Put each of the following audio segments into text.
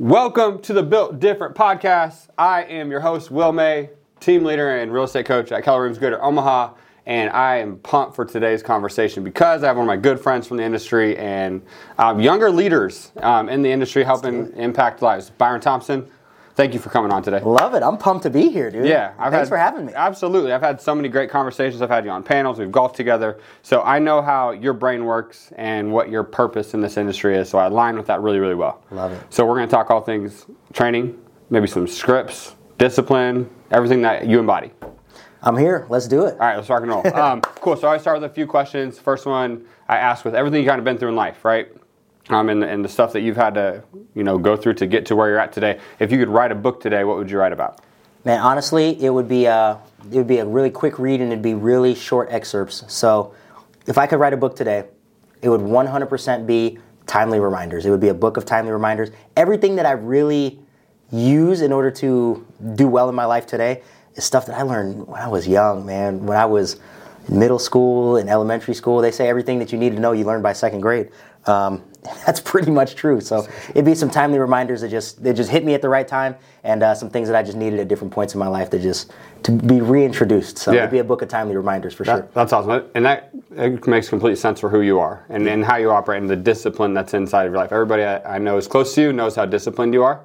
Welcome to the Built Different podcast. I am your host, Will May, team leader and real estate coach at Keller Williams Greater Omaha. And I am pumped for today's conversation because I have one of my good friends from the industry and um, younger leaders um, in the industry helping impact lives. Byron Thompson, thank you for coming on today. Love it. I'm pumped to be here, dude. Yeah, I've thanks had, for having me. Absolutely, I've had so many great conversations. I've had you on panels. We've golfed together, so I know how your brain works and what your purpose in this industry is. So I align with that really, really well. Love it. So we're going to talk all things training, maybe some scripts, discipline, everything that you embody. I'm here. Let's do it. All right, let's rock and roll. Um, cool. So I start with a few questions. First one I ask with everything you kind of been through in life, right? Um, and, and the stuff that you've had to, you know, go through to get to where you're at today. If you could write a book today, what would you write about? Man, honestly, it would be a it would be a really quick read and it'd be really short excerpts. So, if I could write a book today, it would 100% be timely reminders. It would be a book of timely reminders. Everything that I really use in order to do well in my life today is stuff that I learned when I was young, man. When I was middle school and elementary school, they say everything that you need to know you learned by second grade. Um, that's pretty much true. So it'd be some timely reminders that just that just hit me at the right time, and uh, some things that I just needed at different points in my life to just to be reintroduced. So Yeah. it'd be a book of timely reminders for sure. That's awesome. And that it makes complete sense for who you are and, and how you operate and the discipline that's inside of your life. Everybody I, I know is close to you knows how disciplined you are.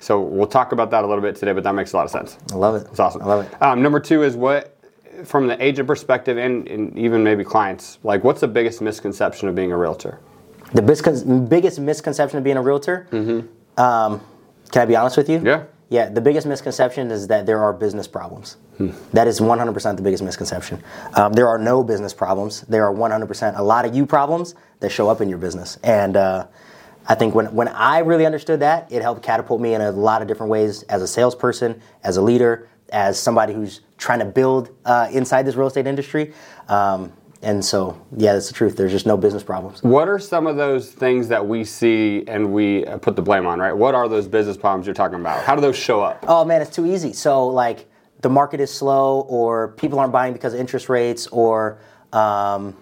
So we'll talk about that a little bit today, but that makes a lot of sense. I love it. It's awesome. I love it. Um, number two is what, from the agent perspective and, and even maybe clients, like what's the biggest misconception of being a realtor? The biscon- biggest misconception of being a realtor. Um, can I be honest with you? Mm-hmm. Yeah. Yeah. The biggest misconception is that there are business problems. That is 100% the biggest misconception. Um, there are no business problems. There are 100% a lot of you problems that show up in your business. And uh, I think when, when I really understood that, it helped catapult me in a lot of different ways as a salesperson, as a leader, as somebody who's trying to build uh, inside this real estate industry. Um, and so, yeah, that's the truth. There's just no business problems. What are some of those things that we see and we uh, put the blame on, right? What are those business problems you're talking about? How do those show up? Oh man, it's too easy. So like the market is slow, or people aren't buying because of interest rates, or um,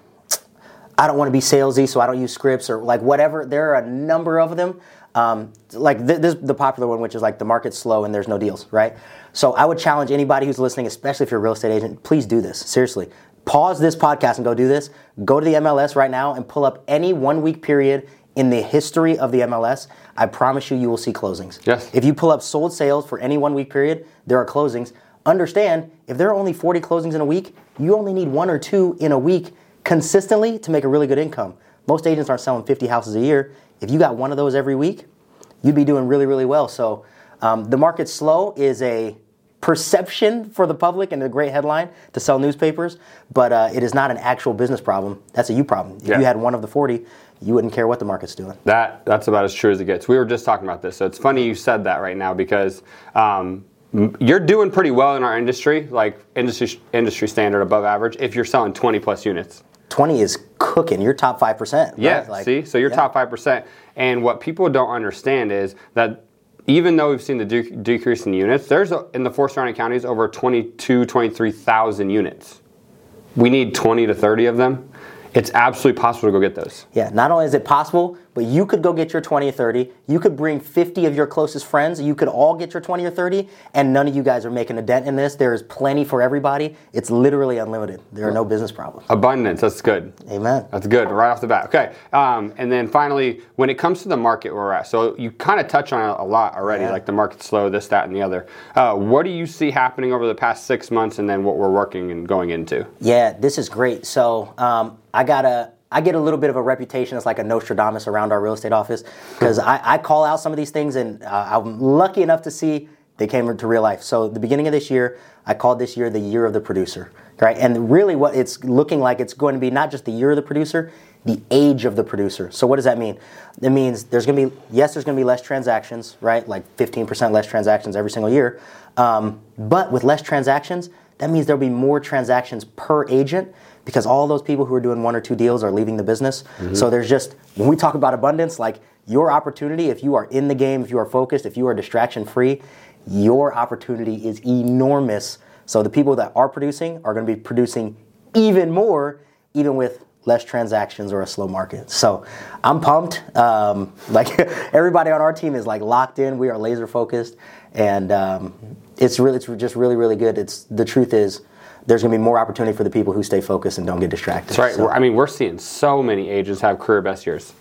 I don't want to be salesy, so I don't use scripts, or like whatever. There are a number of them. Um, like th- this, the popular one, which is like the market's slow and there's no deals, right? So I would challenge anybody who's listening, especially if you're a real estate agent, please do this. Seriously, pause this podcast and go do this. Go to the MLS right now and pull up any one week period in the history of the MLS. I promise you, you will see closings. Yes. If you pull up sold sales for any one week period, there are closings. Understand, if there are only 40 closings in a week, you only need one or two in a week consistently to make a really good income. Most agents aren't selling 50 houses a year. If you got one of those every week, you'd be doing really, really well. So um, the market slow is a perception for the public and a great headline to sell newspapers, but uh, it is not an actual business problem. That's a you problem. If Yeah. you had one of the 40, you wouldn't care what the market's doing. That that's about as true as it gets. We were just talking about this, so it's funny you said that right now because um, you're doing pretty well in our industry, like industry industry standard above average. If you're selling 20 plus units, 20 is cooking. You're top 5%. right? yeah. Like- see, so you're yeah. top five percent. And what people don't understand is that even though we've seen the de- decrease in units, there's a, in the four surrounding counties over 22, 23,000 units. We need 20 to 30 of them. It's absolutely possible to go get those. Yeah, not only is it possible, but you could go get your 20 or 30. You could bring 50 of your closest friends. You could all get your 20 or 30, and none of you guys are making a dent in this. There is plenty for everybody. It's literally unlimited. There are no business problems. Abundance, that's good. Amen. That's good, right off the bat. Okay, um, and then finally, when it comes to the market we're at, so you kind of touch on it a lot already, Yeah. like the market's slow, this, that, and the other. Uh, what do you see happening over the past six months, and then what we're working and going into? Yeah, this is great. So um, I got a. I get a little bit of a reputation as like a Nostradamus around our real estate office because I, I call out some of these things, and uh, I'm lucky enough to see they came into real life. So the beginning of this year, I called this year the year of the producer, right? And really, what it's looking like, it's going to be not just the year of the producer, the age of the producer. So what does that mean? It means there's going to be yes, there's going to be less transactions, right? Like 15% less transactions every single year. Um, but with less transactions, that means there'll be more transactions per agent because all those people who are doing one or two deals are leaving the business. So there's just when we talk about abundance, like your opportunity, if you are in the game, if you are focused, if you are distraction free, your opportunity is enormous. So the people that are producing are going to be producing even more, even with less transactions, or a slow market. So I'm pumped. Um, like everybody on our team is like locked in. We are laser focused, and um, it's really, it's just really, really good. It's the truth is. There's going to be more opportunity for the people who stay focused and don't get distracted. That's right. So, I mean, we're seeing so many agents have career best years.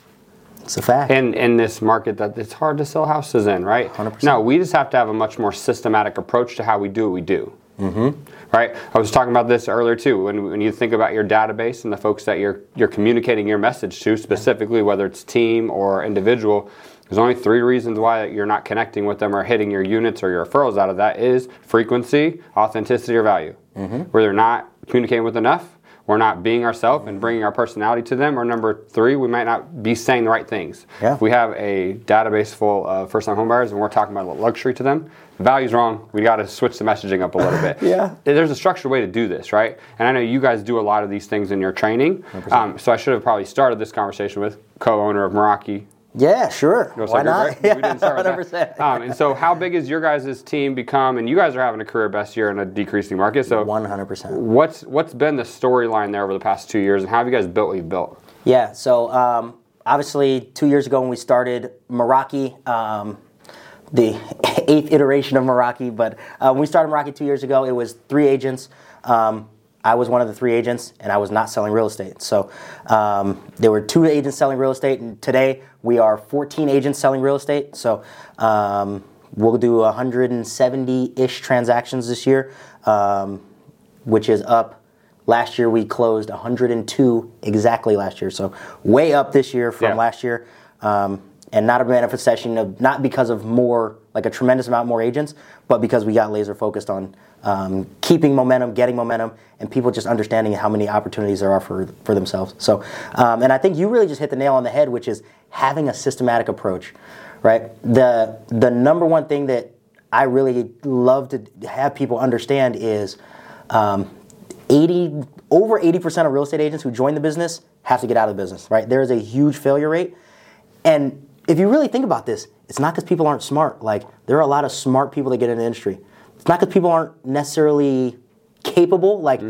it's a fact. in in this market that it's hard to sell houses in, right? 100%. No, we just have to have a much more systematic approach to how we do what we do. Mm-hmm. Right. I was talking about this earlier too. When, when you think about your database and the folks that you're you're communicating your message to, specifically whether it's team or individual, there's only three reasons why you're not connecting with them or hitting your units or your referrals out of that is frequency, authenticity, or value. Where they're not communicating with enough, we're not being ourselves and bringing our personality to them, or number three, we might not be saying the right things. Yeah. If we have a database full of first-time homebuyers and we're talking about luxury to them, the value's wrong. We got to switch the messaging up a little bit. Yeah. There's a structured way to do this, right? And I know you guys do a lot of these things in your training. Um, so I should have probably started this conversation with co-owner of Meraki. Yeah, sure. Go Why not? right? We didn't start with that. 100%. Um, and so, how big has your guys' team become? And you guys are having a career best year in a decreasing market. So, 100%. what's what's been the storyline there over the past two years, and how have you guys built what you've built? Yeah, so um, obviously, two years ago when we started Meraki, um, the eighth iteration of Meraki, but uh, when we started Meraki two years ago, it was three agents. Um, I was one of the three agents, and I was not selling real estate. So um, there were two agents selling real estate, and today we are 14 agents selling real estate. So um, we'll do 170 ish transactions this year, um, which is up Last year we closed 102 exactly last year, so way up this year from Yeah. last year, um, and not a manifestation of not because of more like a tremendous amount more agents, but because we got laser focused on um, keeping momentum, getting momentum, and people just understanding how many opportunities there are for for themselves. So, um, and I think you really just hit the nail on the head, which is having a systematic approach, right? The the number one thing that I really love to have people understand is. Um, 80 over 80% of real estate agents who join the business have to get out of the business, right? There is a huge failure rate. And if you really think about this, it's not because people aren't smart. Like there are a lot of smart people that get in the industry. It's not because people aren't necessarily capable. Like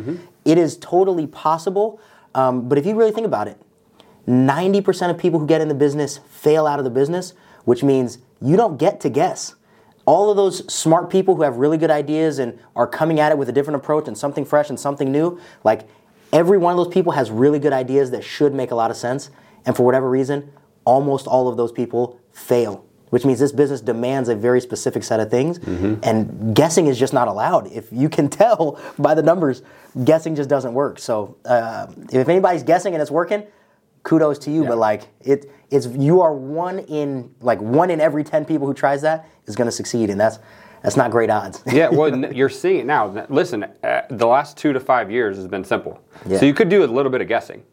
it is totally possible. Um, but if you really think about it, 90% of people who get in the business fail out of the business, which means you don't get to guess. All of those smart people who have really good ideas and are coming at it with a different approach and something fresh and something new, like every one of those people has really good ideas that should make a lot of sense. And for whatever reason, almost all of those people fail, which means this business demands a very specific set of things. And guessing is just not allowed. If you can tell by the numbers, guessing just doesn't work. So uh, if anybody's guessing and it's working, kudos to you. But like it, it's you are one in like one in every ten people who tries that is going to succeed, and that's that's not great odds. Yeah, well, you're seeing it now. Listen, uh, the last two to five years has been simple. Yeah. So you could do a little bit of guessing.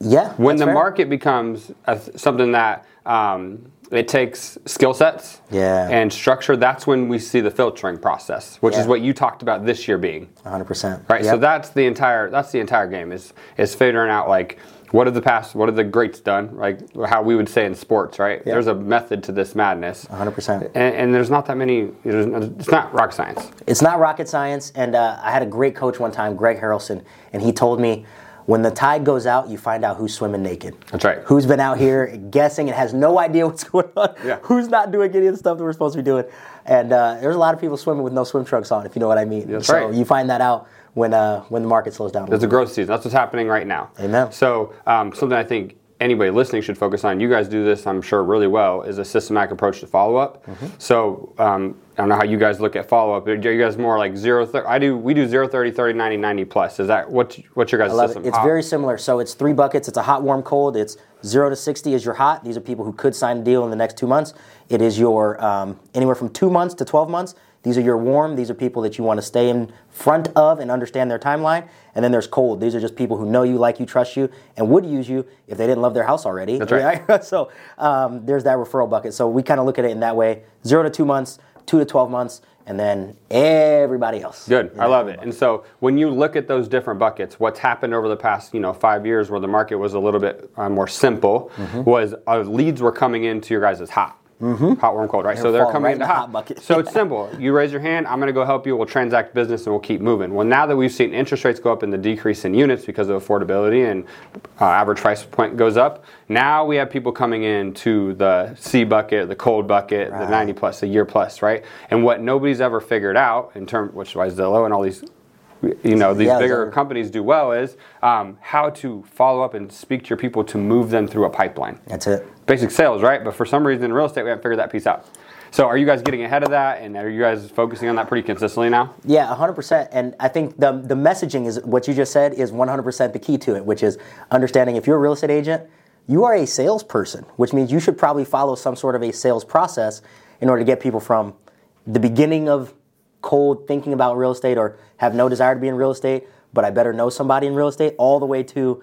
Yeah. When the fair. market becomes a, something that um, it takes skill sets Yeah. and structure, that's when we see the filtering process, which is what you talked about this year being. 100. percent Right. So that's the entire that's the entire game is is figuring out like what have the past what have the greats done like how we would say in sports right there's a method to this madness 100%. and, and there's not that many it's not rocket science It's not rocket science, and uh, I had a great coach one time, Greg Harrelson, and he told me. When the tide goes out, you find out who's swimming naked. That's right. Who's been out here guessing and has no idea what's going on. Yeah. Who's not doing any of the stuff that we're supposed to be doing. And uh, there's a lot of people swimming with no swim trunks on, if you know what I mean. That's so right. you find that out when uh, when the market slows down. It's a growth season. That's what's happening right now. Amen. So um, something I think anybody listening should focus on. You guys do this, I'm sure, really well. Is a systematic approach to follow up. Mm-hmm. So um, I don't know how you guys look at follow up. Are you guys more like zero? Thir- I do. We do zero, 30, 30, 90, 90 plus. Is that what? What's your guys' I love system? it. It's Hot. very similar. So it's three buckets. It's a hot, warm, cold. It's zero to sixty is your hot. These are people who could sign a deal in the next two months. It is your um, anywhere from two months to twelve months. These are your warm. These are people that you want to stay in front of and understand their timeline. And then there's cold. These are just people who know you, like you, trust you, and would use you if they didn't love their house already. That's right. so um, there's that referral bucket. So we kind of look at it in that way: zero to two months, two to twelve months, and then everybody else. Good. I love it. And so when you look at those different buckets, what's happened over the past, you know, five years where the market was a little bit uh, more simple Mm-hmm. was uh, leads were coming into your guys' hot. Hot, warm, cold, right? so they're coming right in into the hot. bucket. So it's simple. You raise your hand. I'm going to go help you. We'll transact business and we'll keep moving. Well, now that we've seen interest rates go up and the decrease in units because of affordability and uh, average price point goes up, now we have people coming in to the C bucket, the cold bucket, the 90 plus, the year plus, right? And what nobody's ever figured out in terms, which is why Zillow and all these you know these Yeah, bigger Zillow. companies do well is um, how to follow up and speak to your people to move them through a pipeline That's it. Basic sales, right? But for some reason in real estate, we haven't figured that piece out. So are you guys getting ahead of that, and are you guys focusing on that pretty consistently now? Yeah, 100%. And I think the, the messaging is what you just said is 100% the key to it, which is understanding if you're a real estate agent, you are a salesperson, which means you should probably follow some sort of a sales process in order to get people from the beginning of cold thinking about real estate or have no desire to be in real estate, but I better know somebody in real estate, all the way to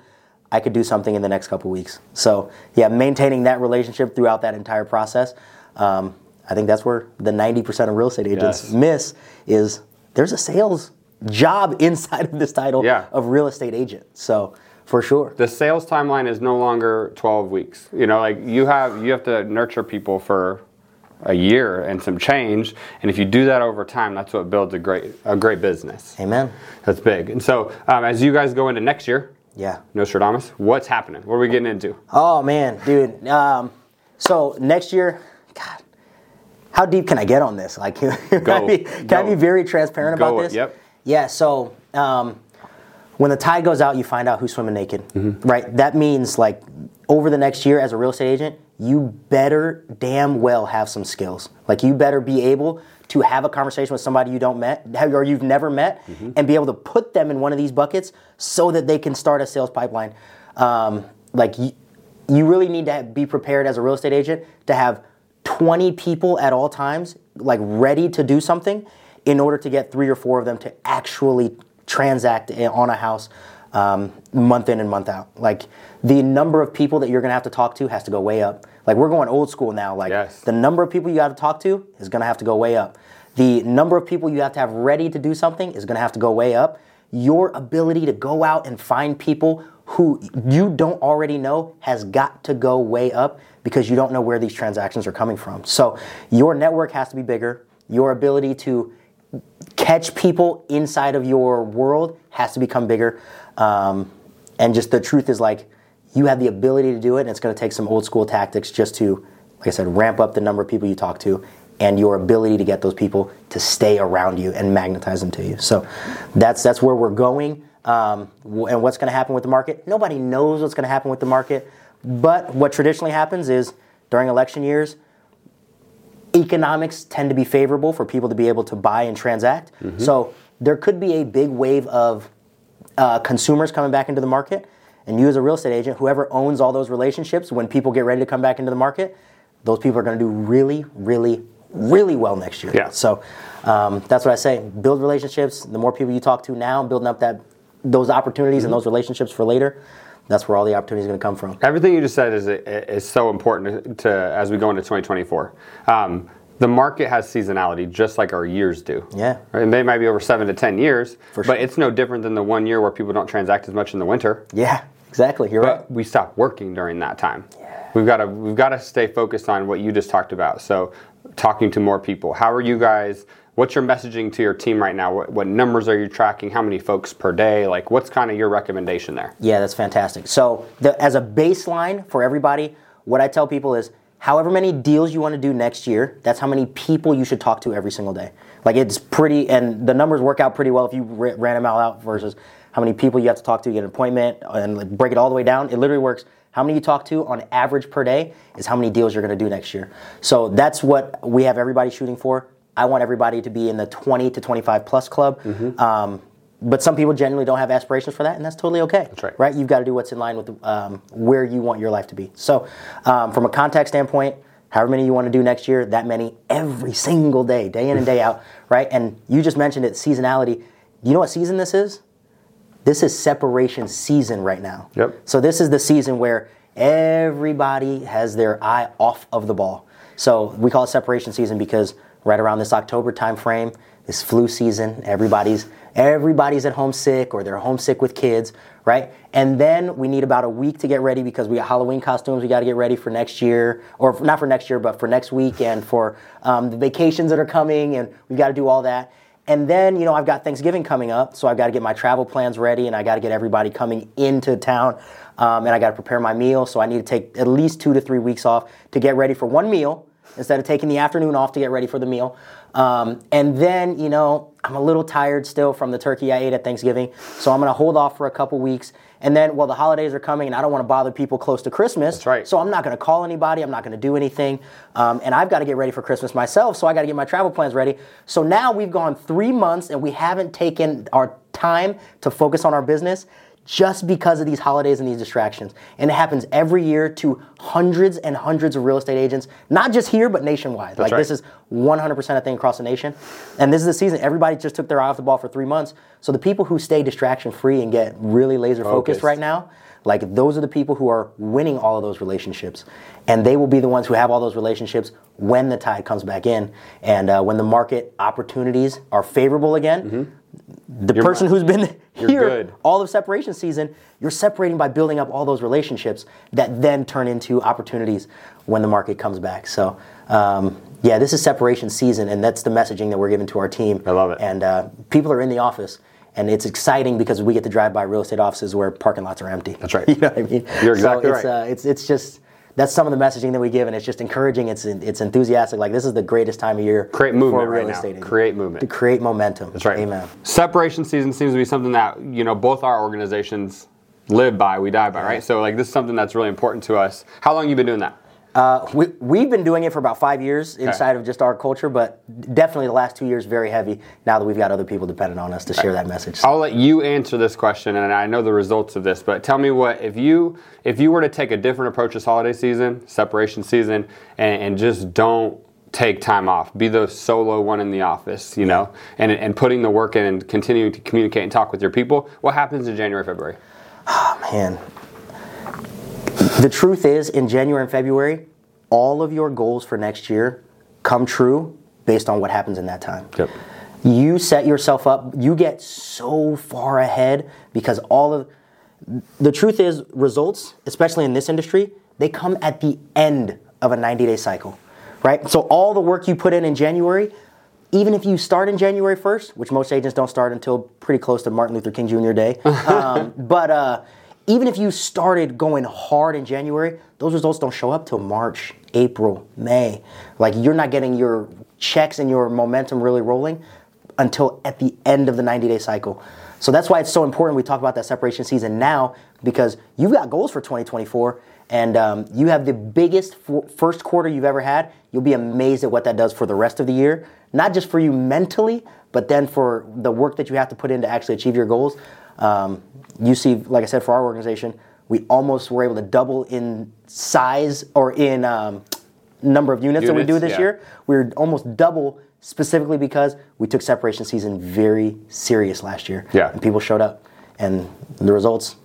I could do something in the next couple weeks. So, yeah, maintaining that relationship throughout that entire process. Um, I think that's where the 90% of real estate agents Yes. miss is there's a sales job inside of this title Yeah. of real estate agent. So for sure. The sales timeline is no longer 12 weeks. You know, like you have you have to nurture people for a year and some change, and if you do that over time, that's what builds a great a great business. Amen. That's big. And so, um, as you guys go into next year, Yeah. No Nostradamus, what's happening? What are we getting into? Oh man, dude. Um, so next year, God, how deep can I get on this? Like, can. I, be, can I be very transparent Go about this? yep. Yeah. So um, when the tide goes out, you find out who's swimming naked, Mm-hmm. right? That means like over the next year, as a real estate agent, you better damn well have some skills. Like you better be able to have a conversation with somebody you don't met or you've never met, Mm-hmm. and be able to put them in one of these buckets so that they can start a sales pipeline. Um, like you, you really need to be prepared as a real estate agent to have 20 people at all times, like ready to do something, in order to get three or four of them to actually transact on a house um, month in and month out. Like the number of people that you're gonna have to talk to has to go way up. Like we're going old school now. Like Yes. the number of people you have to talk to is gonna have to go way up. The number of people you have to have ready to do something is gonna have to go way up. Your ability to go out and find people who you don't already know has got to go way up because you don't know where these transactions are coming from. So your network has to be bigger. Your ability to catch people inside of your world has to become bigger. Um, and just the truth is like you have the ability to do it, and it's going to take some old school tactics just to, like I said, ramp up the number of people you talk to and your ability to get those people to stay around you and magnetize them to you. So that's that's where we're going. Um, and what's going to happen with the market? Nobody knows what's going to happen with the market. But what traditionally happens is during election years, economics tend to be favorable for people to be able to buy and transact. So there could be a big wave of uh, consumers coming back into the market. And you, as a real estate agent, whoever owns all those relationships, when people get ready to come back into the market, those people are going to do really, really, really well next year. Yeah. So um, that's what I say: build relationships. The more people you talk to now, building up that those opportunities and those relationships for later. That's where all the opportunities are going to come from. Everything you just said is is so important to as we go into 2024. Um, the market has seasonality just like our years do. Yeah. Right? And they might be over seven to ten years, For but it's no different than the one year where people don't transact as much in the winter. Yeah, exactly. You're right. We stop working during that time. Yeah. We've got to we've got to stay focused on what you just talked about. So talking to more people. How are you guys? What's your messaging to your team right now? What, what numbers are you tracking? How many folks per day? Like, what's kind of your recommendation there? Yeah, that's fantastic. So, the, as a baseline for everybody, what I tell people is however many deals you want to do next year, that's how many people you should talk to every single day. Like, it's pretty, and the numbers work out pretty well if you ra- ran them all out versus how many people you have to talk to, get an appointment, and like break it all the way down. It literally works. How many you talk to on average per day is how many deals you're going to do next year. So, that's what we have everybody shooting for. I want everybody to be in the 20 to 25 plus club. Um, but some people genuinely don't have aspirations for that, and that's totally okay. That's right. Right? You've got to do what's in line with um, where you want your life to be. So, um, from a contact standpoint, however many you want to do next year, that many every single day, day in and day out, right? And you just mentioned it, seasonality. You know what season this is? This is separation season right now. Yep. So this is the season where everybody has their eye off of the ball. So we call it separation season because right around this October time frame, this flu season, everybody's everybody's at home sick or they're homesick with kids, right? And then we need about a week to get ready because we got Halloween costumes we got to get ready for next year, or not for next year, but for next week and for um, the vacations that are coming, and we got to do all that. And then, you know, I've got Thanksgiving coming up, so I've got to get my travel plans ready and I got to get everybody coming into town. Um, and I got to prepare my meal, so I need to take at least two to three weeks off to get ready for one meal instead of taking the afternoon off to get ready for the meal. Um, and then, you know, I'm a little tired still from the turkey I ate at Thanksgiving, so I'm going to hold off for a couple weeks. And then, well, the holidays are coming, and I don't want to bother people close to Christmas. That's right. So I'm not going to call anybody. I'm not going to do anything. Um, and I've got to get ready for Christmas myself, so I got to get my travel plans ready. So now we've gone three months, and we haven't taken our time to focus on our business just because of these holidays and these distractions. And it happens every year to hundreds and hundreds of real estate agents, not just here, but nationwide. like right. this is 100% a thing across the nation. And this is the season. Everybody just took their eye off the ball for three months. So the people who stay distraction free and get really laser focused Focused. right now, like those are the people who are winning all of those relationships. And they will be the ones who have all those relationships when the tide comes back in. And uh, when the market opportunities are favorable again, the person who's been here good. all of separation season, you're separating by building up all those relationships that then turn into opportunities when the market comes back. So, um, yeah, this is separation season, and that's the messaging that we're giving to our team. I love it. And uh, people are in the office, and it's exciting because we get to drive by real estate offices where parking lots are empty. That's right. you know what I mean? You're exactly so it's, right. Uh, it's it's just. That's some of the messaging that we give, and it's just encouraging. It's it's enthusiastic. Like this is the greatest time of year. Create for movement right now. agent. Create movement. To create momentum. That's right. Amen. Separation season seems to be something that you know both our organizations live by, we die by, right? So like this is something that's really important to us. How long you been doing that? Uh, we, we've been doing it for about five years inside of just our culture, but definitely the last two years very heavy now that we've got other people dependent on us to share that message. I'll let you answer this question, and I know the results of this. But tell me what if you if you were to take a different approach this holiday season, separation season, and, and just don't take time off, be the solo one in the office, you know, and and putting the work in and continuing to communicate and talk with your people. What happens in January, February? Oh man, the truth is, in January and February, all of your goals for next year come true based on what happens in that time. Yep. You set yourself up, you get so far ahead because all of the truth is, results, especially in this industry, they come at the end of a 90 day cycle, right? So all the work you put in in January, even if you start in January 1st, which most agents don't start until pretty close to Martin Luther King Jr. Day, um, but uh, even if you started going hard in January, those results don't show up till March, April, May. Like you're not getting your checks and your momentum really rolling until at the end of the 90 day cycle. So that's why it's so important we talk about that separation season now because you've got goals for 2024 and um, you have the biggest f- first quarter you've ever had. You'll be amazed at what that does for the rest of the year, not just for you mentally, but then for the work that you have to put in to actually achieve your goals. Um, you see, like I said, for our organization, we almost were able to double in size or in um, number of units, that we do this yeah. year. We were almost double specifically because we took separation season very serious last year. Yeah. And people showed up. And the results,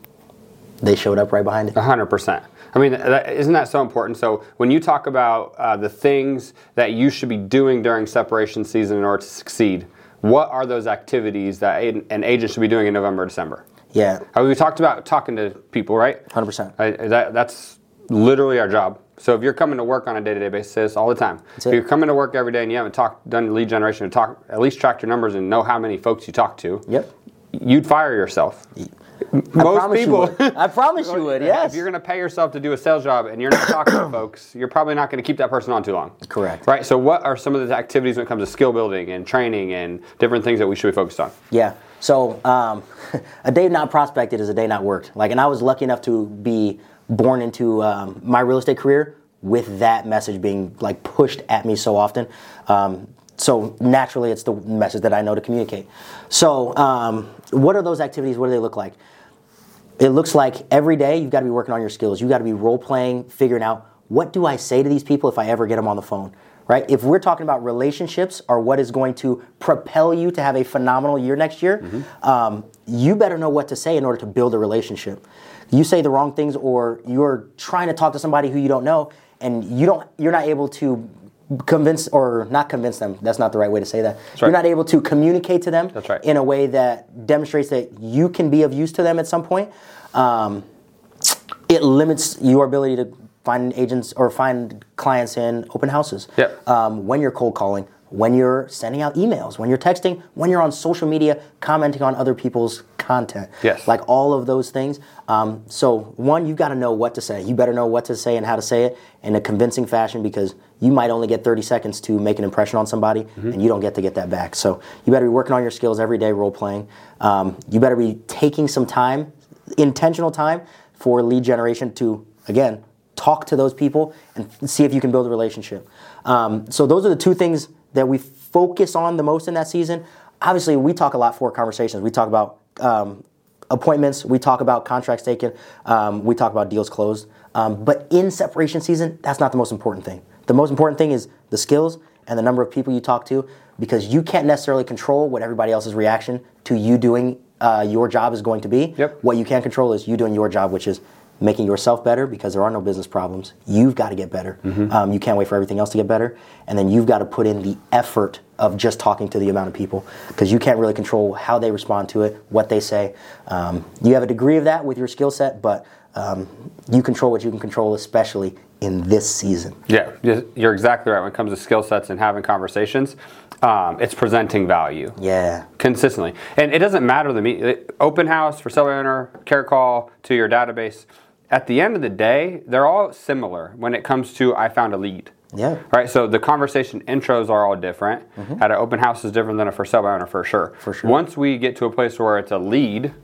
they showed up right behind it. hundred percent. I mean, that, isn't that so important? So when you talk about uh, the things that you should be doing during separation season in order to succeed, what are those activities that an agent should be doing in November, December? Yeah, we talked about talking to people, right? 100%. I, that, that's literally our job. So if you're coming to work on a day-to-day basis all the time, if you're coming to work every day and you haven't talked, done lead generation, talk at least track your numbers and know how many folks you talk to, Yep. you'd fire yourself. I Most promise people. I promise you would, yes. If you're going to pay yourself to do a sales job and you're not talking to folks, you're probably not going to keep that person on too long. Correct. Right. So, what are some of the activities when it comes to skill building and training and different things that we should be focused on? Yeah. So um, a day not prospected is a day not worked. Like, and I was lucky enough to be born into um, my real estate career with that message being like pushed at me so often. Um, so naturally, it's the message that I know to communicate. So, um, what are those activities? What do they look like? It looks like every day you've got to be working on your skills. You've got to be role playing, figuring out what do I say to these people if I ever get them on the phone, right? If we're talking about relationships or what is going to propel you to have a phenomenal year next year, um, you better know what to say in order to build a relationship. You say the wrong things or you're trying to talk to somebody who you don't know and you don't you're not able to convince or not convince them that's not the right way to say that right. you're not able to communicate to them right. in a way that demonstrates that you can be of use to them at some point um, it limits your ability to find agents or find clients in open houses Yep. um, when you're cold calling when you're sending out emails when you're texting when you're on social media commenting on other people's content Yes. like all of those things um, so one you've got to know what to say you better know what to say and how to say it in a convincing fashion because you might only get 30 seconds to make an impression on somebody Mm-hmm. and you don't get to get that back. So you better be working on your skills every day role playing. Um, you better be taking some time intentional time for lead generation to again talk to those people and see if you can build a relationship. Um, so those are the two things that we focus on the most in that season. Obviously we talk a lot for conversations. We talk about um, appointments. We talk about contracts taken. Um, we talk about deals closed. Um, but in separation season that's not the most important thing the most important thing is the skills and the number of people you talk to because you can't necessarily control what everybody else's reaction to you doing uh, your job is going to be. Yep. what you can control is you doing your job which is making yourself better because there are no business problems. You've got to get better. Um, you can't wait for everything else to get better. And then you've got to put in the effort of just talking to the amount of people because you can't really control how they respond to it what they say. Um, you have a degree of that with your skill set but um, you control what you can control especially in this season Yeah, you're exactly right. When it comes to skill sets and having conversations, um, it's presenting value yeah consistently. And it doesn't matter the me open house for seller owner, care call to your database. At the end of the day, they're all similar when it comes to I found a lead. Yeah. Right. So the conversation intros are all different. At an open house is different than a for sale owner for sure. For sure. Once we get to a place where it's a lead,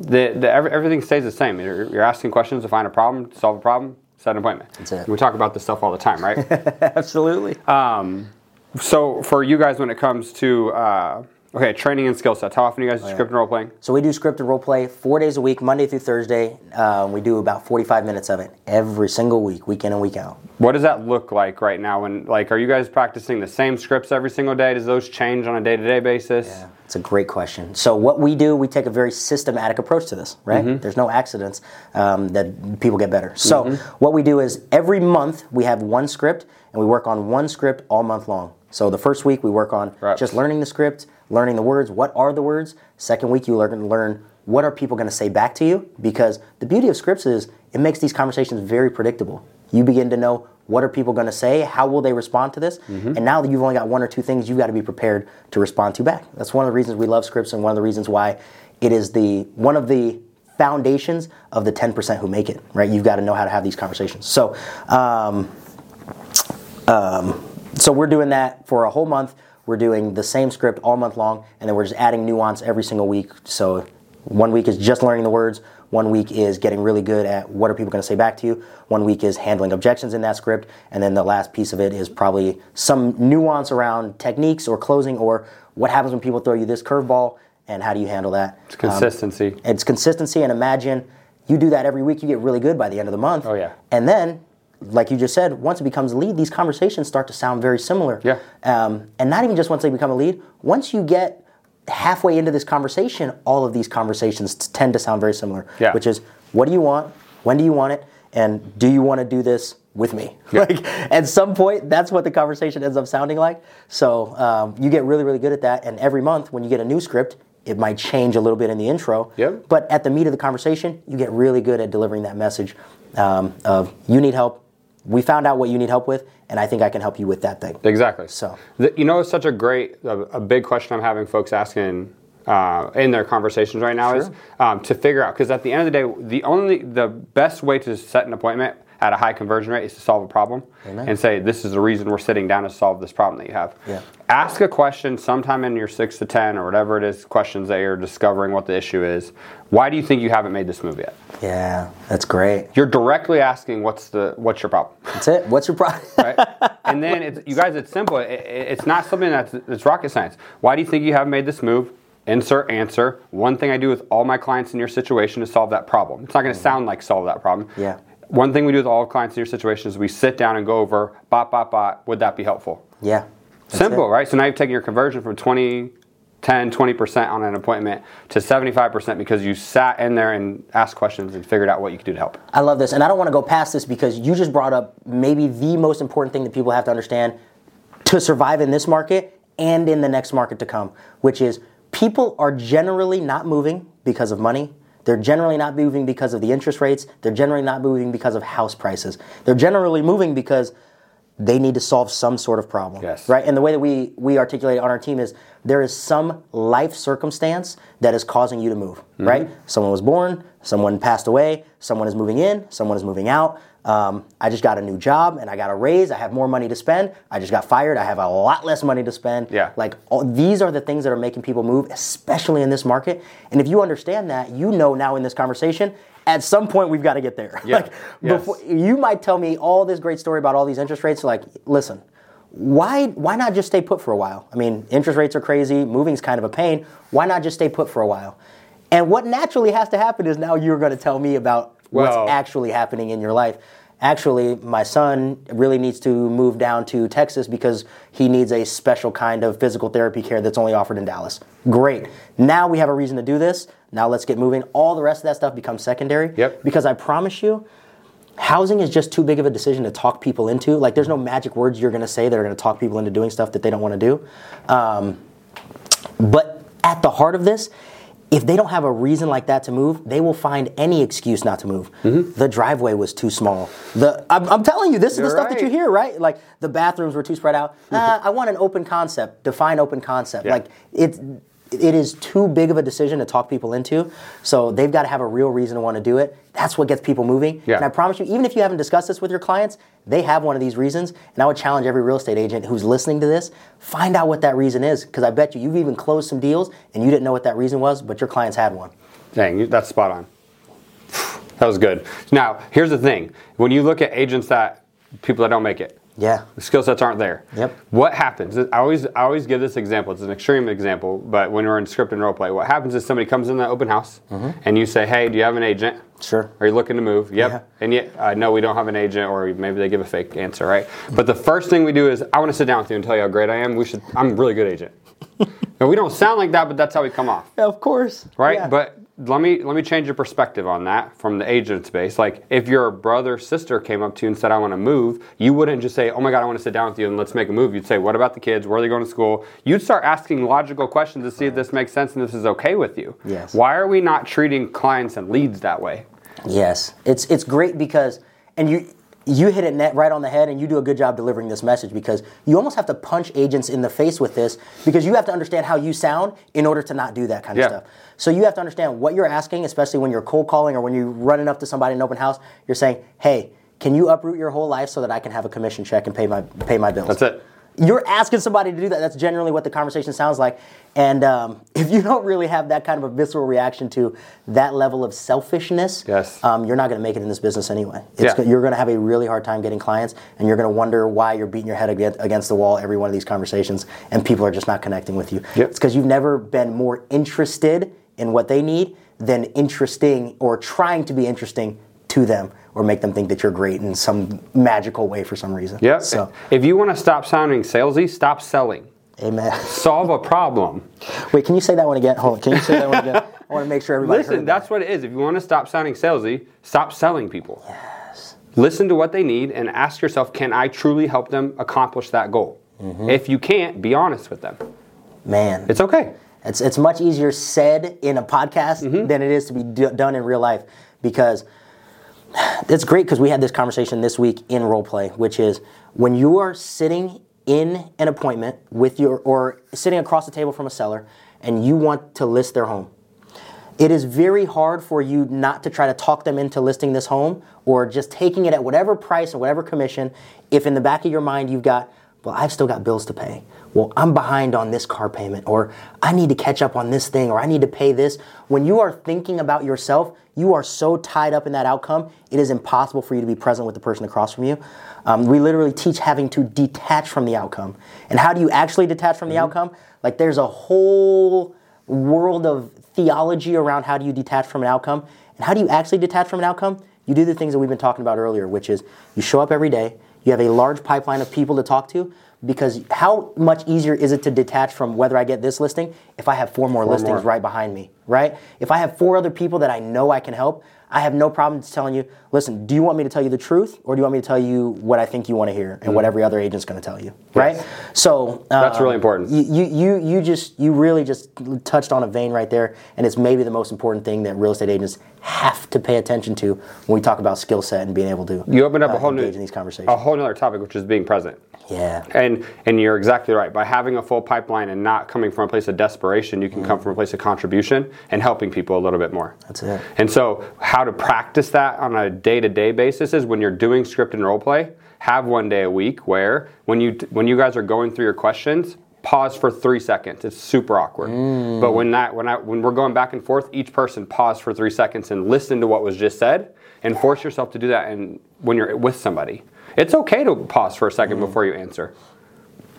the, the, every, everything stays the same. You're, you're asking questions to find a problem, to solve a problem, set an appointment. That's it. We talk about this stuff all the time, right? absolutely Um, so for you guys, when it comes to uh, okay training and skill sets, how often do you guys do script and role playing? So we do scripted role play four days a week, Monday through Thursday. Um, we do about 45 minutes of it every single week, week in and week out. What does that look like right now? When like, are you guys practicing the same scripts every single day? Does those change on a day-to-day basis? It's a great question. So what we do, we take a very systematic approach to this, right? Mm-hmm. There's no accidents um, that people get better. So what we do is every month we have one script, and we work on one script all month long. So the first week we work on Right. just learning the script, learning the words. What are the words? Second week you learn learn what are people going to say back to you because the beauty of scripts is it makes these conversations very predictable. You begin to know what are people going to say, how will they respond to this, Mm-hmm. and now that you've only got one or two things, you've got to be prepared to respond to back. That's one of the reasons we love scripts and one of the reasons why it is the one of the foundations of the 10% who make it right you've got to know how to have these conversations so um, so we're doing that for a whole month. We're doing the same script all month long, and then we're just adding nuance every single week. So one week is just learning the words. One week is getting really good at what are people going to say back to you. One week is handling objections in that script, and then the last piece of it is probably some nuance around techniques or closing or what happens when people throw you this curveball and how do you handle that. It's um, consistency. It's consistency, and imagine you do that every week, you get really good by the end of the month. Oh, yeah. And then, like you just said, once it becomes a lead, these conversations start to sound very similar. Yeah. Um, and not even just once they become a lead, once you get halfway into this conversation, all of these conversations t- tend to sound very similar. Yeah. Which is, what do you want? When do you want it? And do you want to do this with me? Like at some point, that's what the conversation ends up sounding like. So um, you get really, really good at that. And every month, when you get a new script, it might change a little bit in the intro. Yep. But at the meat of the conversation, you get really good at delivering that message um, of you need help. We found out what you need help with, and I think I can help you with that thing. Exactly. So- The- you know, it's such a great, a, a big question I'm having folks asking uh, in their conversations right now is um, to figure out because at the end of the day, the only the best way to set an appointment at a high conversion rate is to solve a problem Amen. and say this is the reason we're sitting down to solve this problem that you have. Yeah. Ask a question sometime in your six to ten or whatever it is questions that you're discovering what the issue is. Why do you think you haven't made this move yet? Yeah, that's great. You're directly asking what's the what's your problem. That's it. What's your problem? right? and then it's, you guys, it's simple. It, it- it's not something that's it's rocket science. Why do you think you haven't made this move? Insert answer. One thing I do with all my clients in your situation is solve that problem. It's not going to mm-hmm. sound like solve that problem. Yeah. One thing we do with all clients in your situation is we sit down and go over bot bot bot. Would that be helpful? yeah. Simple, it. right? So now you've taken your conversion from 20, 10, 20% on an appointment to 75% because you sat in there and asked questions and figured out what you could do to help. I love this, and I don't want to go past this because you just brought up maybe the most important thing that people have to understand to survive in this market and in the next market to come, which is people are generally not moving because of money. They're generally not moving because of the interest rates. They're generally not moving because of house prices. They're generally moving because they need to solve some sort of problem. Yes. Right? And the way that we we articulate it on our team is there is some life circumstance that is causing you to move. Mm-hmm. Right? Someone was born, someone passed away, someone is moving in, someone is moving out. Um, I just got a new job and I got a raise. I have more money to spend. I just got fired. I have a lot less money to spend. Yeah. Like all, these are the things that are making people move, especially in this market. And if you understand that, you know now in this conversation, at some point we've got to get there. Yeah. like Yes. before, you might tell me all this great story about all these interest rates. Like, listen, why why not just stay put for a while? I mean, interest rates are crazy. Moving's kind of a pain. Why not just stay put for a while? And what naturally has to happen is now you're going to tell me about Well- what's actually happening in your life. Actually, my son really needs to move down to Texas because he needs a special kind of physical therapy care that's only offered in Dallas. Great. Now we have a reason to do this. Now let's get moving. All the rest of that stuff becomes secondary. Yep. Because I promise you, housing is just too big of a decision to talk people into. Like, there's no magic words you're going to say that are going to talk people into doing stuff that they don't want to do. Um, but at the heart of this, if they don't have a reason like that to move, they will find any excuse not to move. The driveway was too small. The I'm, I'm telling you, this is the Mm-hmm. You're stuff that you hear, right? Like the bathrooms were too spread out. Nah, I want an open concept. Define open concept. Yeah. Like it's it is too big of a decision to talk people into. So they've got to have a real reason to want to do it. That's what gets people moving. Yeah. And I promise you, even if you haven't discussed this with your clients, they have one of these reasons. And I would challenge every real estate agent who's listening to this, find out what that reason is. Because I bet you you've even closed some deals and you didn't know what that reason was, but your clients had one. Dang, you- that's spot on. That was good. Now, here's the thing: when you look at agents that people that don't make it, Yeah. the skill sets aren't there. Yep. What happens? I always I always give this example. It's an extreme example, but when we're in script and role play, what happens is somebody comes in the open house and you say, "Hey, do you have an agent? Sure. Are you looking to move? Yep. Yeah. And yet, uh, no, we don't have an agent, or maybe they give a fake answer, right? But the first thing we do is, I want to sit down with you and tell you how great I am. We should. I'm a really good agent. and we don't sound like that, but that's how we come off Of course. right? Yeah. But let me let me change your perspective on that from the agent space. Like if your brother sister came up to you and said, "I want to move," you wouldn't just say, "Oh my God, I want to sit down with you and let's make a move." You'd say, "What about the kids? Where are they going to school?" You'd start asking logical questions to see if this makes sense and this is okay with you. Yes. Why are we not treating clients and leads that way? Yes, it's it's great because, and you you hit it net right on the head, and you do a good job delivering this message because you almost have to punch agents in the face with this because you have to understand how you sound in order to not do that kind of Yeah. stuff. So you have to understand what you're asking, especially when you're cold calling or when you're running up to somebody in an open house. You're saying, "Hey, can you uproot your whole life so that I can have a commission check and pay my pay my bills?" That's it. You're asking somebody to do that. That's generally what the conversation sounds like. And um, if you don't really have that kind of a visceral reaction to that level of selfishness, Yes. um, you're not going to make it in this business anyway. It's, Yeah. You're going to have a really hard time getting clients, and you're going to wonder why you're beating your head against, the wall every one of these conversations, and people are just not connecting with you. Yep. It's because you've never been more interested in what they need than interesting or trying to be interesting to them or make them think that you're great in some magical way for some reason. Yeah. So, if you want to stop sounding salesy, stop selling. amen. Solve a problem. Wait, can you say that one again? Hold on. Can you say that one again? I want to make sure everybody Listen, that's what it is. If you want to stop sounding salesy, stop selling people. Yes. Listen to what they need and ask yourself, can I truly help them accomplish that goal? If you can't, be honest with them. Man, It's okay. It's, it's much easier said in a podcast Mm-hmm. than it is to be do, done in real life because it's great because we had this conversation this week in role play, which is when you are sitting in an appointment with your or sitting across the table from a seller and you want to list their home. It is very hard for you not to try to talk them into listing this home or just taking it at whatever price or whatever commission if in the back of your mind you've got, well, I've still got bills to pay. Well, I'm behind on this car payment or I need to catch up on this thing or I need to pay this. When you are thinking about yourself, you are so tied up in that outcome, it is impossible for you to be present with the person across from you. Um, we literally teach having to detach from the outcome. And how do you actually detach from the outcome? Like there's a whole world of theology around how do you detach from an outcome. And how do you actually detach from an outcome? You do the things that we've been talking about earlier, which is you show up every day, you have a large pipeline of people to talk to, because how much easier is it to detach from whether I get this listing if I have four more listings more. right behind me? right? If I have four other people that I know I can help, I have no problem telling you, listen, do you want me to tell you the truth or do you want me to tell you what I think you want to hear and what every other agent's going to tell you, right? So uh, That's really important. You, you you just you really just touched on a vein right there, and it's maybe the most important thing that real estate agents have to pay attention to when we talk about skill set and being able to You opened up uh, a whole new engage in these conversations. a whole other topic, which is being present. yeah. And and you're exactly right. By having a full pipeline and not coming from a place of desperation, you can come from a place of contribution and helping people a little bit more. That's it. And so, how to practice that on a day-to-day basis is when you're doing script and role play, have one day a week where when you when you guys are going through your questions, pause for three seconds. It's super awkward. Mm. But when that when I when we're going back and forth, each person pause for three seconds and listen to what was just said, and force yourself to do that. And when you're with somebody, it's okay to pause for a second mm. before you answer.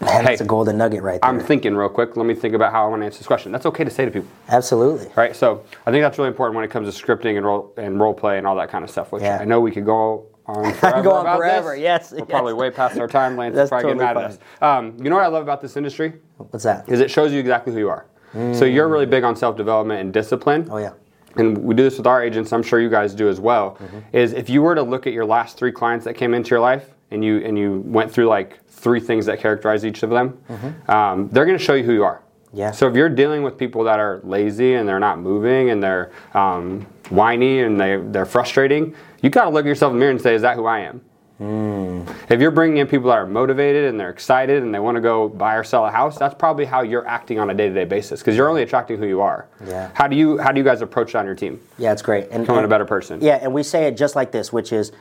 Man, that's Hey, a golden nugget right there. I'm thinking real quick. Let me think about how I want to answer this question. That's okay to say to people, Absolutely. right? So I think that's really important when it comes to scripting and role and role play and all that kind of stuff. Which Yeah. I know we could go on forever. go on forever, this. yes, we're yes. probably way past our time. Lance is That's probably totally getting mad at us. Um, you know what I love about this industry What's that? is it shows you exactly who you are. So you're really big on self development and discipline. Oh yeah. And we do this with our agents. I'm sure you guys do as well. Mm-hmm. Is if you were to look at your last three clients that came into your life and you and you went through like three things that characterize each of them, um, they're going to show you who you are. Mm-hmm. Yeah. So if you're dealing with people that are lazy and they're not moving and they're um, whiny and they they're frustrating, you got to look at yourself in the mirror and say, "Is that who I am?" Mm. If you're bringing in people that are motivated and they're excited and they want to go buy or sell a house, that's probably how you're acting on a day-to-day basis because you're only attracting who you are. Yeah. How do you how do you guys approach that on your team? Yeah, it's great. And Becoming a better person. Yeah, and we say it just like this, which is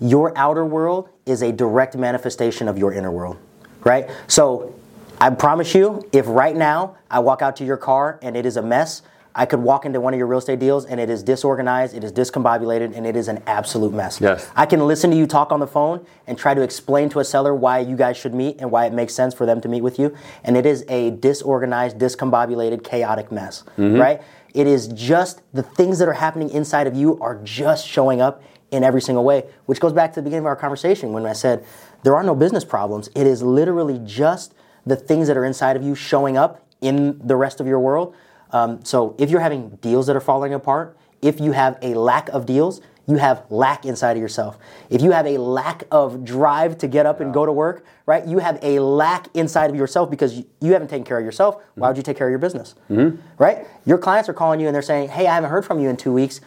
your outer world is a direct manifestation of your inner world, right? So I promise you, if right now I walk out to your car and it is a mess, I could walk into one of your real estate deals and it is disorganized, it is discombobulated, and it is an absolute mess. Yes. I can listen to you talk on the phone and try to explain to a seller why you guys should meet and why it makes sense for them to meet with you. And it is a disorganized, discombobulated, chaotic mess, mm-hmm. right? It is just the things that are happening inside of you are just showing up in every single way, which goes back to the beginning of our conversation when I said there are no business problems. It is literally just the things that are inside of you showing up in the rest of your world. Um, so if you're having deals that are falling apart, if you have a lack of deals, you have lack inside of yourself. If you have a lack of drive to get up and go to work, right, you have a lack inside of yourself because you, you haven't taken care of yourself. Why would you take care of your business? Right? Your clients are calling you and they're saying, hey, I haven't heard from you in two weeks.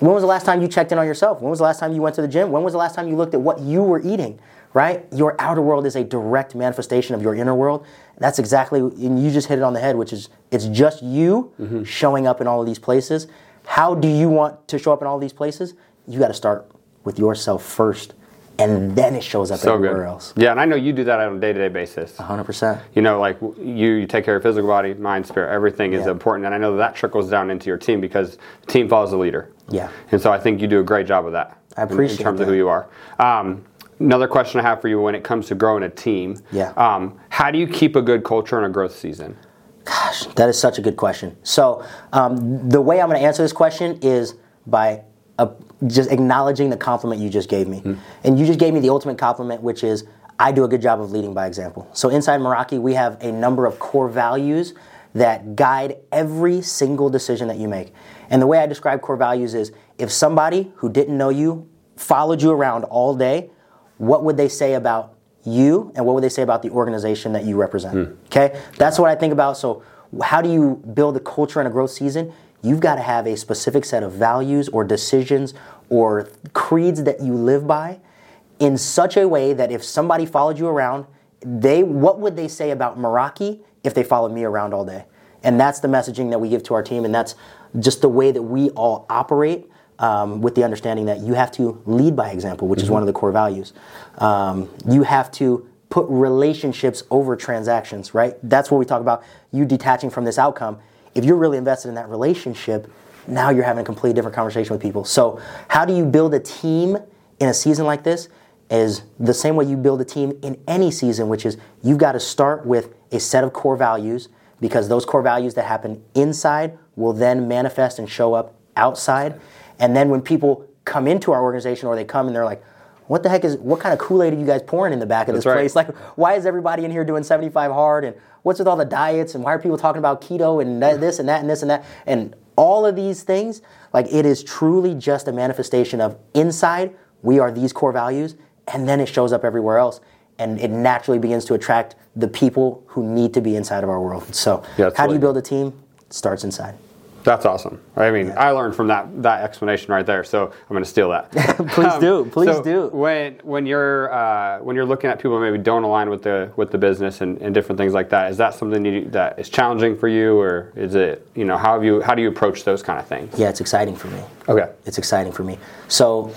When was the last time you checked in on yourself? When was the last time you went to the gym? When was the last time you looked at what you were eating? Right? Your outer world is a direct manifestation of your inner world. That's exactly, and you just hit it on the head, which is it's just you Mm-hmm. showing up in all of these places. How do you want to show up in all these places? You got to start with yourself first, and then it shows up So everywhere good. else. Yeah, and I know you do that on a day-to-day basis. 100%. You know, like you, you take care of physical body, mind, spirit, everything is Yeah. important, and I know that trickles down into your team because the team follows the leader. Yeah. And so I think you do a great job of that. I appreciate in- in, terms of who you are. Um, another question I have for you when it comes to growing a team. Yeah. Um, how do you keep a good culture in a growth season? Gosh, that is such a good question. So, um, the way I'm going to answer this question is by uh, just acknowledging the compliment you just gave me. And you just gave me the ultimate compliment, which is I do a good job of leading by example. So, inside Meraki, we have a number of core values that guide every single decision that you make. And the way I describe core values is if somebody who didn't know you followed you around all day, what would they say about you and what would they say about the organization that you represent? Hmm. Okay, that's what I think about. So, how do you build a culture in a growth season? You've got to have a specific set of values or decisions or creeds that you live by in such a way that if somebody followed you around, they what would they say about Meraki if they followed me around all day? And that's the messaging that we give to our team, and that's just the way that we all operate. Um, with the understanding that you have to lead by example, which is one of the core values. Um, you have to put relationships over transactions, right? That's what we talk about. You detaching from this outcome. If you're really invested in that relationship, now you're having a completely different conversation with people. So, how do you build a team in a season like this? Is the same way you build a team in any season, which is you've got to start with a set of core values because those core values that happen inside will then manifest and show up outside. And then when people come into our organization or they come and they're like, what the heck is what kind of Kool-Aid are you guys pouring in the back of this That's right. place? Like, why is everybody in here doing 75 hard? And what's with all the diets? And why are people talking about keto and that, this and that and this and that? And all of these things, like it is truly just a manifestation of inside, we are these core values, and then it shows up everywhere else. And it naturally begins to attract the people who need to be inside of our world. So, Yeah, how do you build a team? It starts inside. That's awesome. I mean, I learned from that that explanation right there, so I'm going to steal that. Please do. Please so do. When when you're uh, when you're looking at people who maybe don't align with the with the business and, and different things like that, is that something you, that is challenging for you, or is it you know how have you how do you approach those kind of things? Yeah, it's exciting for me. Okay. It's exciting for me. So,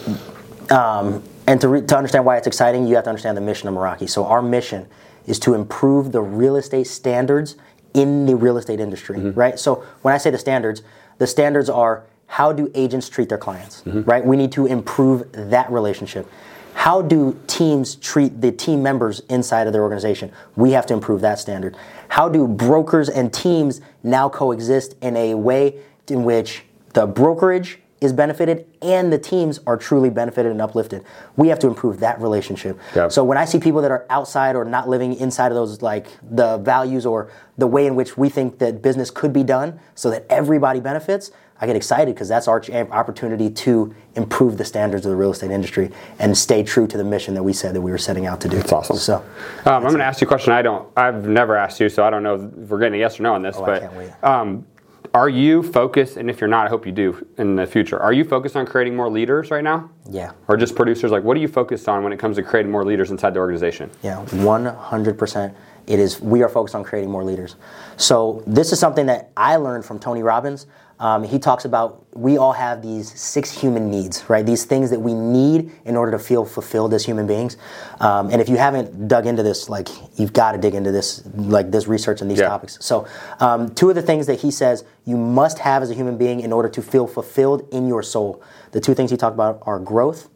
um, and to, re- to understand why it's exciting, you have to understand the mission of Meraki. So, our mission is to improve the real estate standards in the real estate industry, mm-hmm. right? So, when I say the standards, the standards are how do agents treat their clients, mm-hmm. right? We need to improve that relationship. How do teams treat the team members inside of their organization? We have to improve that standard. How do brokers and teams now coexist in a way in which the brokerage is benefited and the teams are truly benefited and uplifted. We have to improve that relationship. Yeah. So when I see people that are outside or not living inside of those like the values or the way in which we think that business could be done so that everybody benefits, I get excited because that's our opportunity to improve the standards of the real estate industry and stay true to the mission that we said that we were setting out to do. That's awesome. So Um, I'm going to ask you a question I don't, I've never asked you, so I don't know if we're getting a yes or no on this. Oh, I but can't wait. Um, are you focused, and if you're not, I hope you do in the future, are you focused on creating more leaders right now? yeah. Or just producers? Like, what are you focused on when it comes to creating more leaders inside the organization? Yeah, 100%. It is, we are focused on creating more leaders. So, this is something that I learned from Tony Robbins. Um, he talks about we all have these six human needs, right? These things that we need in order to feel fulfilled as human beings. Um, and if you haven't dug into this, like, you've got to dig into this, like, this research and these Yeah. topics. So, um, two of the things that he says you must have as a human being in order to feel fulfilled in your soul. The two things he talked about are growth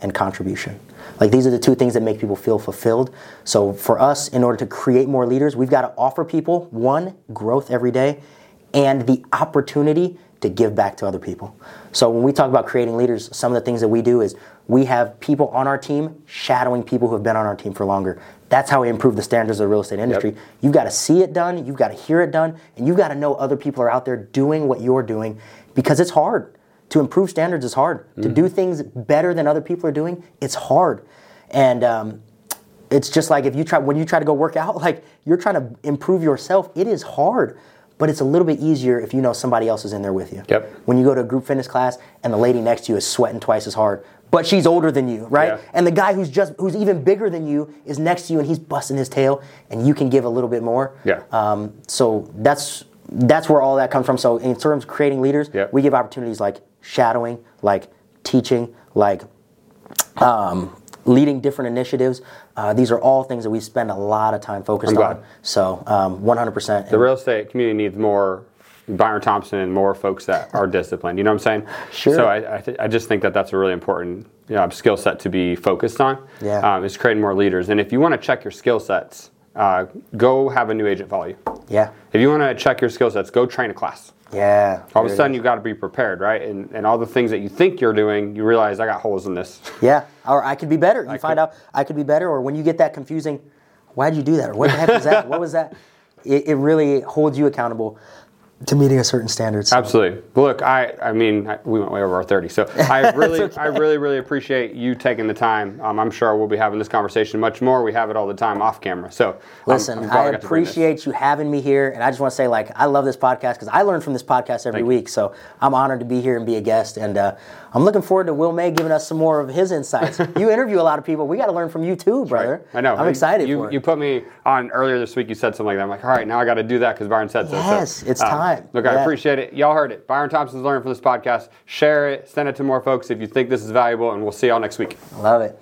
and contribution. Like these are the two things that make people feel fulfilled. So for us, in order to create more leaders, we've got to offer people one, growth every day, and the opportunity to give back to other people. So when we talk about creating leaders, some of the things that we do is we have people on our team shadowing people who have been on our team for longer. That's how we improve the standards of the real estate industry. You've got to see it done, you've got to hear it done, and you've got to know other people are out there doing what you're doing because it's hard. To improve standards is hard. To do things better than other people are doing, it's hard. And um, it's just like if you try when you try to go work out, like you're trying to improve yourself. It is hard, but it's a little bit easier if you know somebody else is in there with you. Yep. When you go to a group fitness class and the lady next to you is sweating twice as hard, but she's older than you, right? Yeah. And the guy who's just who's even bigger than you is next to you and he's busting his tail, and you can give a little bit more. Yeah. Um, so that's that's where all that comes from. So in terms of creating leaders, Yep. we give opportunities like shadowing, like teaching, like um, leading different initiatives. Uh, these are all things that we spend a lot of time focused I'm glad. on. So um, 100%. The real estate community needs more Byron Thompson and more folks that are disciplined. You know what I'm saying? Sure. So I, I, th- I just think that that's a really important you know, skill set to be focused on. Yeah. Um, is creating more leaders. And if you want to check your skill sets, uh, go have a new agent follow you. yeah. If you want to check your skill sets, go train a class. Yeah. All of a sudden, you've got to be prepared, right? And, and all the things that you think you're doing, you realize I got holes in this. Yeah. Or I could be better. You find could- out I could be better. Or when you get that confusing, why did you do that? Or what the heck was that? What was that? It, it really holds you accountable to meeting a certain standard. So, Absolutely. Look, I, I mean, I, we went way over our 30. So I really, okay. I really, really appreciate you taking the time. Um, I'm sure we'll be having this conversation much more. We have it all the time off camera. So Listen, I'm I bring this. appreciate you having me here, and I just want to say, like, I love this podcast because I learn from this podcast every Thank you. week. So I'm honored to be here and be a guest, and uh, I'm looking forward to Will May giving us some more of his insights. you interview a lot of people. We got to learn from you too, brother. I know. I'm excited You, for it. you put me on earlier this week. You said something like that. I'm like, all right, now I got to do that because Byron said so. So, Yes, it's um, time. Look, I Yeah. appreciate it. Y'all heard it. Byron Thompson's learning from this podcast. Share it. Send it to more folks if you think this is valuable, and we'll see y'all next week. love it.